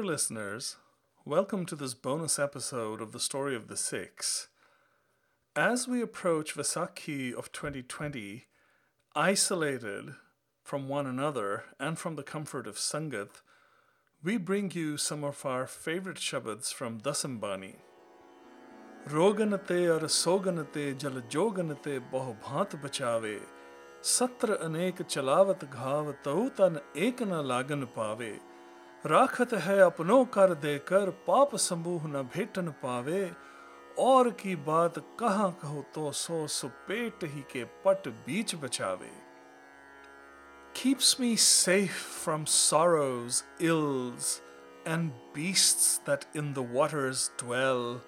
Dear listeners, welcome to this bonus episode of The Story of the Sikhs. As we approach Vesakhi of 2020, isolated from one another and from the comfort of Sangat, we bring you some of our favorite Shabads from Dasambani. रोगनते अर सोगनते जल जोगनते बहु भांत बचावे सत्र अनेक चलावत घाव तहु तन एक न राखत है अपनों कर देकर पाप समूह न भेटन पावे और की बात कहाँ कहो तो सो सुपेट ही के पट बीच बचावे keeps me safe from sorrows, ills, and beasts that in the waters dwell.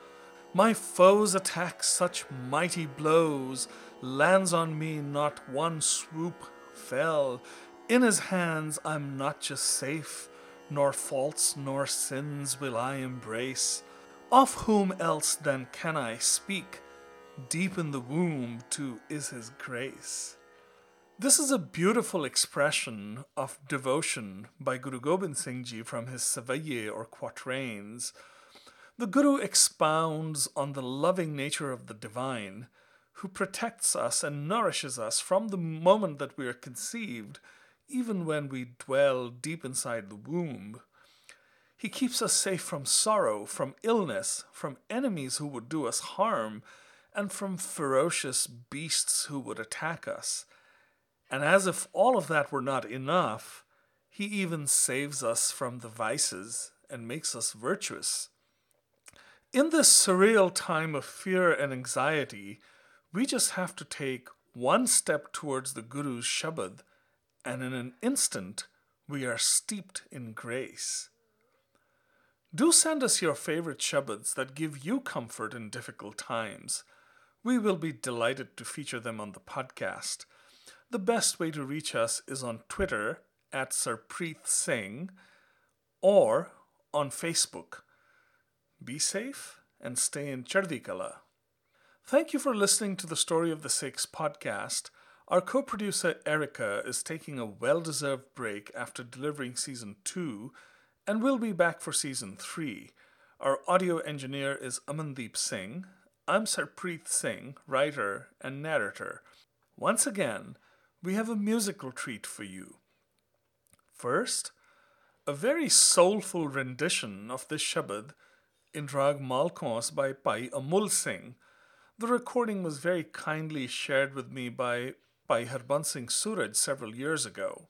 My foes attack such mighty blows, lands on me not one swoop fell. In his hands I'm not just safe, nor faults nor sins will I embrace. Of whom else then can I speak? Deep in the womb too is his grace. This is a beautiful expression of devotion by Guru Gobind Singh Ji from his Savaiye or quatrains. The Guru expounds on the loving nature of the divine, who protects us and nourishes us from the moment that we are conceived, even when we dwell deep inside the womb. He keeps us safe from sorrow, from illness, from enemies who would do us harm, and from ferocious beasts who would attack us. And as if all of that were not enough, he even saves us from the vices and makes us virtuous. In this surreal time of fear and anxiety, we just have to take one step towards the Guru's Shabad, and in an instant, we are steeped in grace. Do send us your favorite Shabads that give you comfort in difficult times. We will be delighted to feature them on the podcast. The best way to reach us is on Twitter at Sarpreet Singh or on Facebook. Be safe and stay in Chardikala. Thank you for listening to the Story of the Sikhs podcast. Our co producer Erica is taking a well deserved break after delivering season two and will be back for season three. Our audio engineer is Amandeep Singh. I'm Sarpreet Singh, writer and narrator. Once again, we have a musical treat for you. First, a very soulful rendition of this Shabad in Rag by Bhai Amul Singh. The recording was very kindly shared with me by Bhai Harbans Singh Suraj several years ago.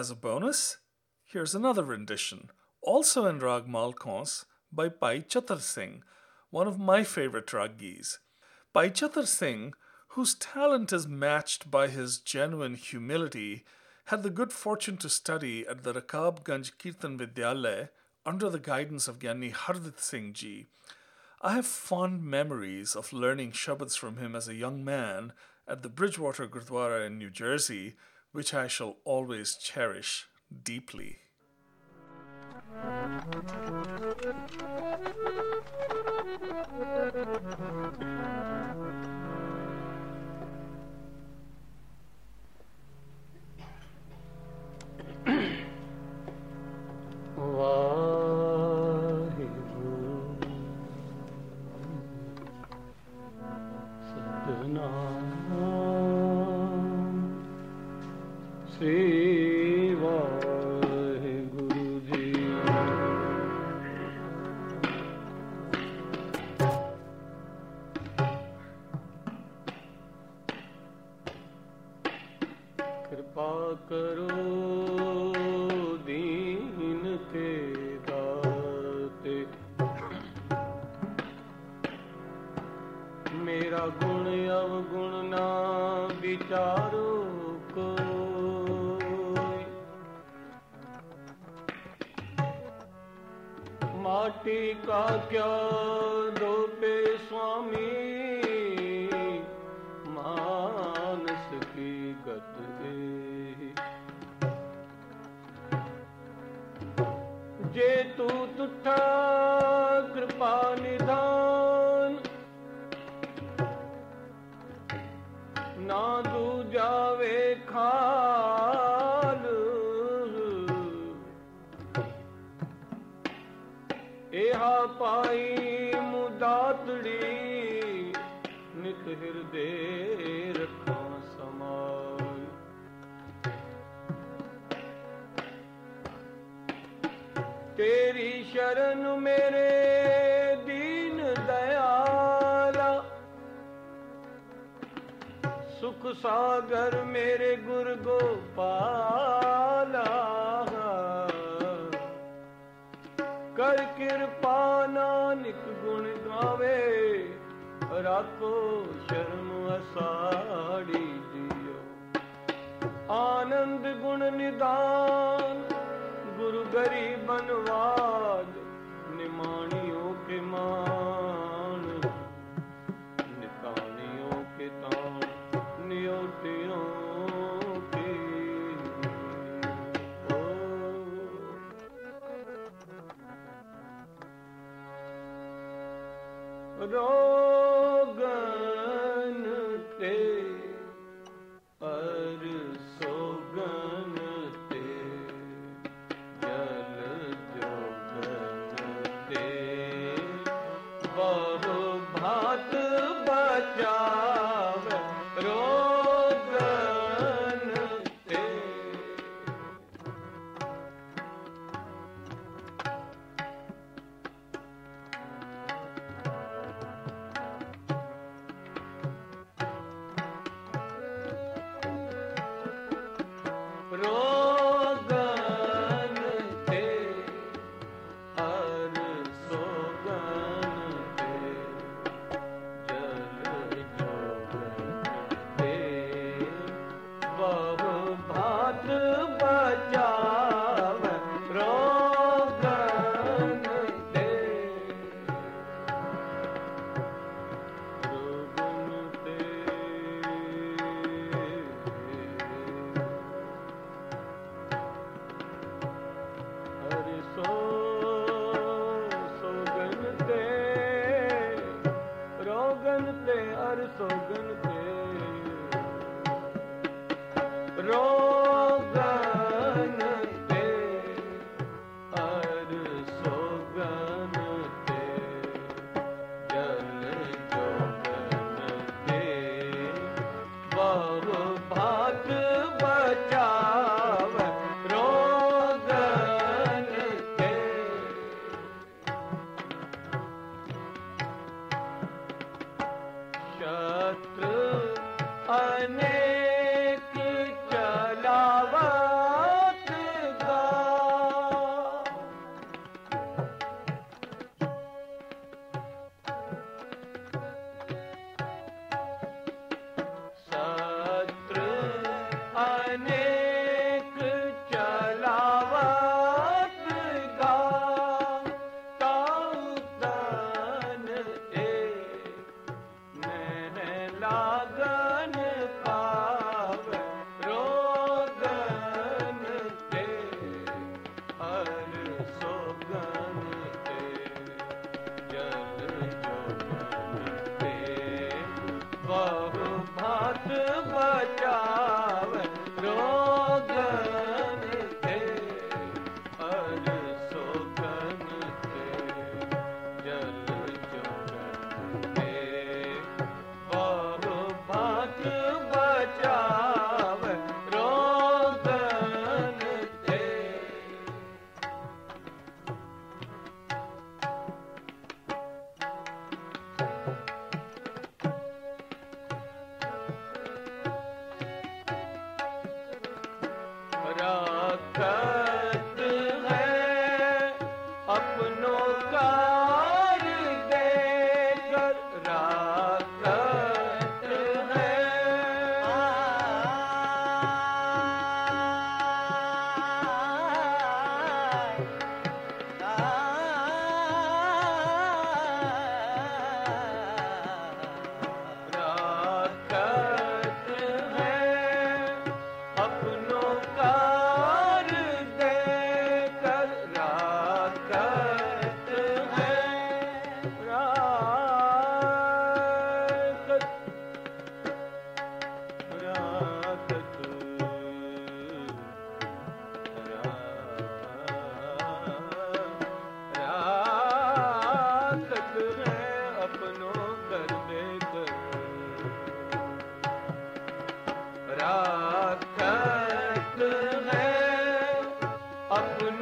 As a bonus, here's another rendition, also in Rag Malkauns, by Bhai Chatar Singh, one of my favorite ragis. Bhai Chatar Singh, whose talent is matched by his genuine humility, had the good fortune to study at the Rakabganj Kirtan Vidyalaya under the guidance of Gyani Hardit Singh Ji. I have fond memories of learning Shabads from him as a young man at the Bridgewater Gurdwara in New Jersey, which I shall always cherish deeply. ਤੇਰਾ ਗੁਣ ਅਵਗੁਣ ਨਾ ਵਿਚਾਰੋ ਕੋਈ। ਮਾਟੀ ਕਾ ਕਿਆ ਦੋਪੇ ਸੁਆਮੀ, ਮਾਨਸ ਕੀ ਗਤ ਏ ਜੇ ਤੂੰ ਤੁਠਾ ਹਿਰਦੇ ਰੱਖਾਂ ਸਮਾਈ। ਤੇਰੀ ਸ਼ਰਨ ਮੇਰੇ ਦੀਨ ਦਇਆਲਾ ਸੁਖ ਸਾਗਰ ਮੇਰੇ ਗੁਰ ਗੋਪਾਲਾ ਕਰ ਕਿਰਪਾ ਨਾਨਕ ਰਾਖੋ, ਸ਼ਰਮ ਅਸਾੜੀ ਜਿਉ ਆਨੰਦ ਗੁਣ ਨਿਦਾਨ, ਗੁਰੂ ਗਰੀਬਨਵਾਦ ਨਿਮਾਣਿਓ ਕੇ ਮਾਨ ਨਿਤਾਣਿਓ ਕੇ ਤਾਨ ਨਿਉਟਿਓ ਕੀ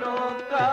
ಕರುಣಾ